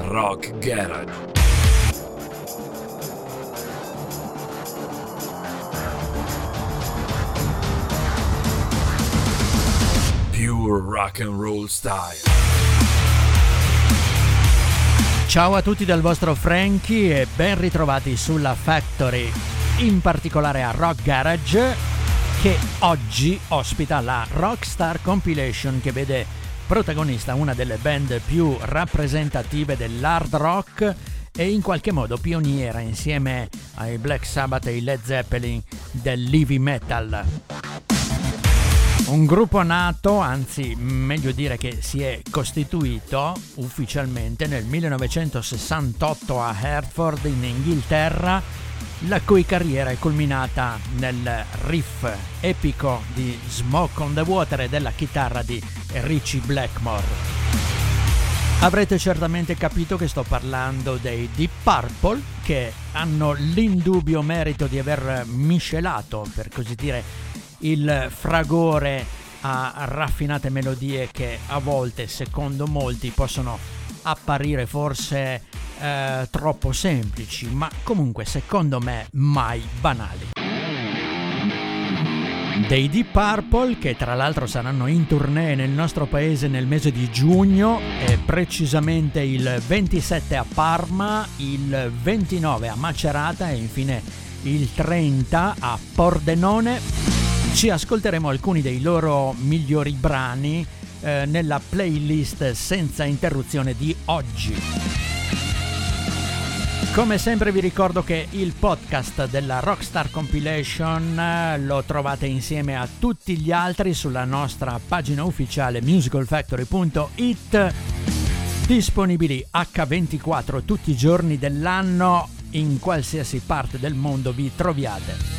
Rock Garage. Pure rock and roll style. Ciao a tutti dal vostro Frankie e ben ritrovati sulla Factory, in particolare a Rock Garage, che oggi ospita la Rockstar Compilation che vede protagonista una delle band più rappresentative dell'hard rock e in qualche modo pioniera insieme ai Black Sabbath e ai Led Zeppelin dell'heavy metal. Un gruppo nato, anzi meglio dire che si è costituito ufficialmente nel 1968 a Hertford in Inghilterra, la cui carriera è culminata nel riff epico di Smoke on the Water e della chitarra di Richie Blackmore. Avrete certamente capito che sto parlando dei Deep Purple che hanno l'indubbio merito di aver miscelato, per così dire, il fragore a raffinate melodie che a volte, secondo molti, possono apparire forse eh, troppo semplici, ma comunque secondo me mai banali. Dei Deep Purple che tra l'altro saranno in tournée nel nostro paese nel mese di giugno e precisamente il 27 a Parma, il 29 a Macerata e infine il 30 a Pordenone ci ascolteremo alcuni dei loro migliori brani eh, nella playlist senza interruzione di oggi. Come sempre vi ricordo che il podcast della Rockstar Compilation eh, lo trovate insieme a tutti gli altri sulla nostra pagina ufficiale musicalfactory.it disponibili H24 tutti i giorni dell'anno in qualsiasi parte del mondo vi troviate.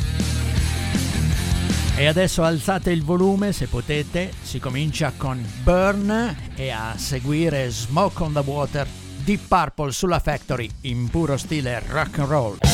E adesso alzate il volume se potete, si comincia con Burn e a seguire Smoke on the Water, Deep Purple sulla Factory in puro stile rock and roll.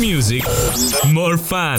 Music, more fun.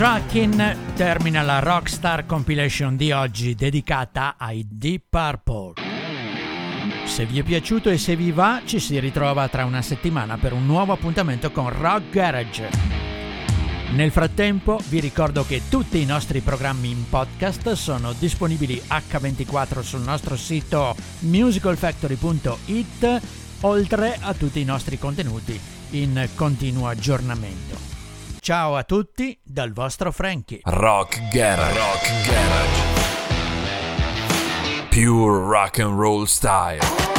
Tracking termina la Rockstar Compilation di oggi dedicata ai Deep Purple. Se vi è piaciuto e se vi va, ci si ritrova tra una settimana per un nuovo appuntamento con Rock Garage. Nel frattempo vi ricordo che tutti i nostri programmi in podcast sono disponibili H24 sul nostro sito musicalfactory.it, oltre a tutti i nostri contenuti in continuo aggiornamento. Ciao a tutti dal vostro Frankie. Rock Garage. Rock Garage. Pure rock and roll style.